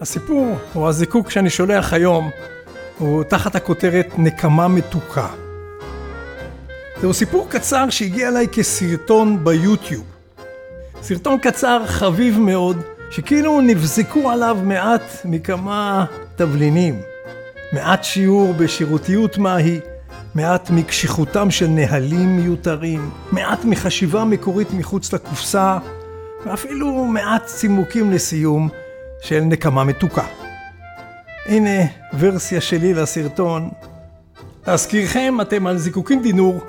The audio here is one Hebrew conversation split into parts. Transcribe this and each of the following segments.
הסיפור, או הזיקוק שאני שולח היום, הוא תחת הכותרת נקמה מתוקה. זהו סיפור קצר שהגיע אליי כסרטון ביוטיוב. סרטון קצר חביב מאוד, שכאילו נבזקו עליו מעט מכמה תבלינים. מעט שיעור בשירותיות מהי, מעט מקשיחותם של נהלים מיותרים, מעט מחשיבה מקורית מחוץ לקופסה, ואפילו מעט צימוקים לסיום של נקמה מתוקה. הנה ורסיה שלי לסרטון. להזכירכם, אתם על זיקוקין דינור,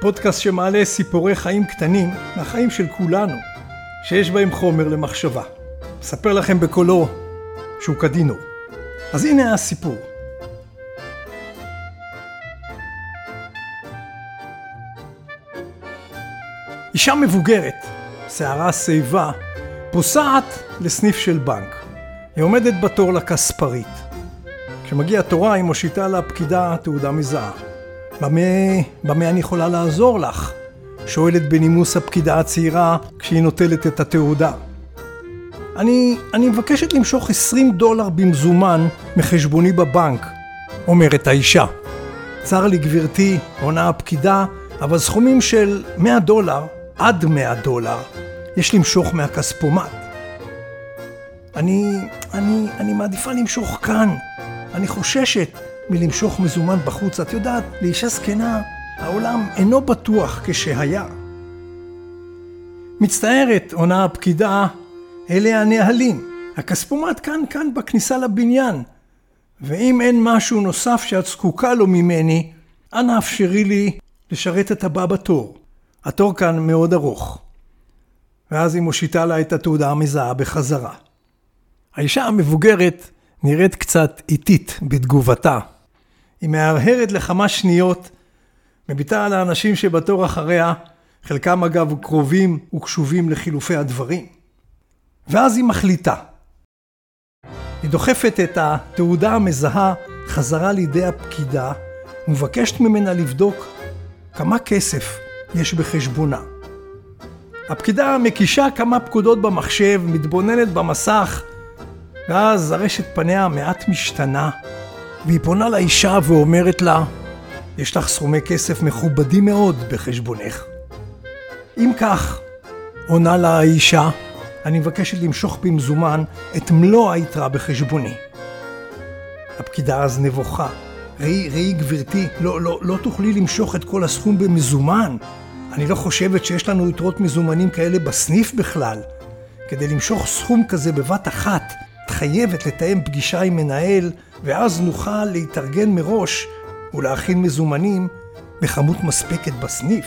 פודקאסט שמעלה סיפורי חיים קטנים מהחיים של כולנו, שיש בהם חומר למחשבה. אספר לכם בקולו שהוא כדינור. אז הנה הסיפור. אישה מבוגרת, שערה שיבה, פוסעת לסניף של בנק. היא עומדת בתור לכספרית. כשמגיע תורה היא מושיטה לפקידה תעודה מזהה. במה, במה אני יכולה לעזור לך? שואלת בנימוס הפקידה הצעירה כשהיא נוטלת את התעודה. אני, אני מבקשת למשוך 20 דולר במזומן מחשבוני בבנק, אומרת האישה. צר לי גברתי, עונה הפקידה, אבל סכומים של 100 דולר עד 100 דולר יש למשוך מהכספומט. אני, אני, אני מעדיפה למשוך כאן. אני חוששת מלמשוך מזומן בחוץ. את יודעת, לאישה זקנה, העולם אינו בטוח כשהיה. מצטערת, עונה הפקידה, אלה הנהלים. הכספומט כאן, כאן בכניסה לבניין. ואם אין משהו נוסף שאת זקוקה לו ממני, אנא אפשרי לי לשרת את הבא בתור. התור כאן מאוד ארוך. ואז היא מושיטה לה את התעודה המזהה בחזרה. האישה המבוגרת נראית קצת איטית בתגובתה. היא מהרהרת לכמה שניות, מביטה על האנשים שבתור אחריה, חלקם אגב קרובים וקשובים לחילופי הדברים. ואז היא מחליטה. היא דוחפת את התעודה המזהה חזרה לידי הפקידה ומבקשת ממנה לבדוק כמה כסף יש בחשבונה. הפקידה מקישה כמה פקודות במחשב, מתבוננת במסך, ואז הרשת פניה מעט משתנה, והיא פונה לאישה ואומרת לה, יש לך סכומי כסף מכובדים מאוד בחשבונך. אם כך, עונה לה האישה, אני מבקשת למשוך במזומן את מלוא היתרה בחשבוני. הפקידה אז נבוכה. ראי, ראי גברתי, לא, לא, לא תוכלי למשוך את כל הסכום במזומן. אני לא חושבת שיש לנו יתרות מזומנים כאלה בסניף בכלל. כדי למשוך סכום כזה בבת אחת, את חייבת לתאם פגישה עם מנהל, ואז נוכל להתארגן מראש ולהכין מזומנים בכמות מספקת בסניף.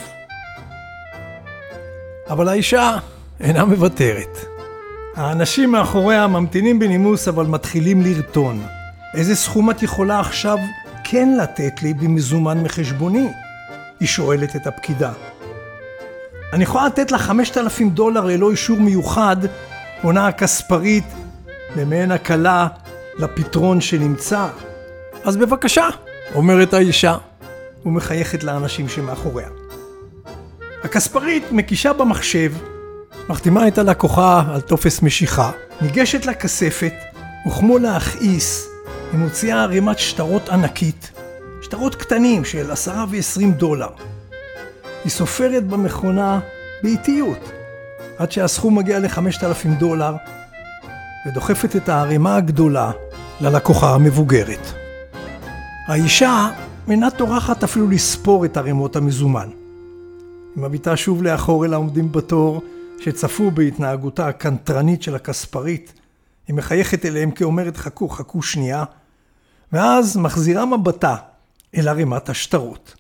אבל האישה אינה מוותרת. האנשים מאחוריה ממתינים בנימוס אבל מתחילים לרטון. איזה סכום את יכולה עכשיו כן לתת לי במזומן מחשבוני? היא שואלת את הפקידה. אני יכולה לתת לה 5,000 דולר ללא אישור מיוחד, עונה הכספרית במעין הקלה לפתרון שנמצא. אז בבקשה, אומרת האישה, ומחייכת לאנשים שמאחוריה. הכספרית מקישה במחשב, מחתימה את הלקוחה על טופס משיכה, ניגשת לכספת, וכמו להכעיס, היא מוציאה ערימת שטרות ענקית, שטרות קטנים של עשרה ועשרים דולר. היא סופרת במכונה באיטיות, עד שהסכום מגיע לחמשת אלפים דולר, ודוחפת את הערימה הגדולה ללקוחה המבוגרת. האישה אינה טורחת אפילו לספור את ערימות המזומן. היא מביטה שוב לאחור אל העומדים בתור, שצפו בהתנהגותה הקנטרנית של הכספרית. היא מחייכת אליהם כאומרת חכו, חכו שנייה, ואז מחזירה מבטה אל ערימת השטרות.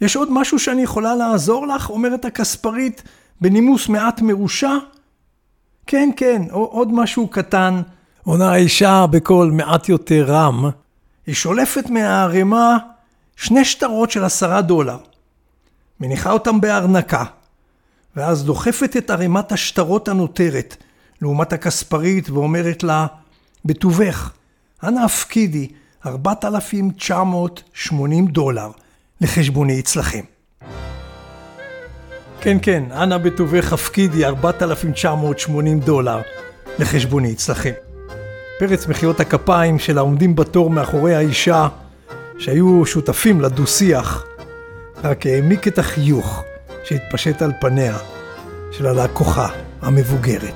יש עוד משהו שאני יכולה לעזור לך? אומרת הכספרית בנימוס מעט מרושע. כן, כן, עוד משהו קטן, עונה האישה בקול מעט יותר רם. היא שולפת מהערימה שני שטרות של עשרה דולר. מניחה אותם בארנקה, ואז דוחפת את ערימת השטרות הנותרת לעומת הכספרית ואומרת לה, בטובך, אנא הפקידי 4,980 דולר לחשבוני אצלכם. כן, כן, אנא בטובך הפקידי 4,980 דולר לחשבוני אצלכם. פרץ מחיאות הכפיים של העומדים בתור מאחורי האישה שהיו שותפים לדו-שיח, רק העמיק את החיוך שהתפשט על פניה של הלקוחה המבוגרת.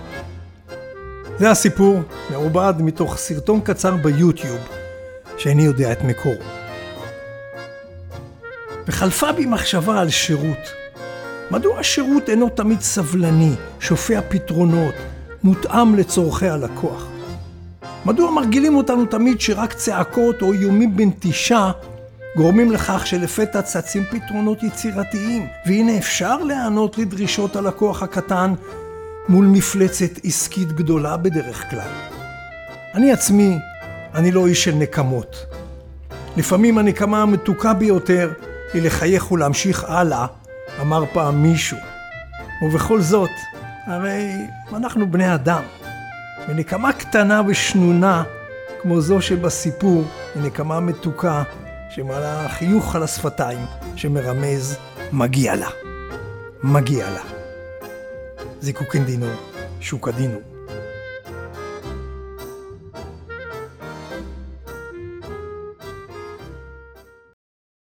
זה הסיפור, מעובד מתוך סרטון קצר ביוטיוב, שאיני יודע את מקורו. וחלפה בי מחשבה על שירות. מדוע השירות אינו תמיד סבלני, שופע פתרונות, מותאם לצורכי הלקוח? מדוע מרגילים אותנו תמיד שרק צעקות או איומים בנטישה גורמים לכך שלפתע צצים פתרונות יצירתיים, והנה אפשר להיענות לדרישות הלקוח הקטן מול מפלצת עסקית גדולה בדרך כלל. אני עצמי, אני לא איש של נקמות. לפעמים הנקמה המתוקה ביותר היא לחייך ולהמשיך הלאה, אמר פעם מישהו. ובכל זאת, הרי אנחנו בני אדם, ונקמה קטנה ושנונה כמו זו שבסיפור היא נקמה מתוקה שמעלה חיוך על השפתיים שמרמז מגיע לה, מגיע לה. זיקוקין דינו, שוקה דינו.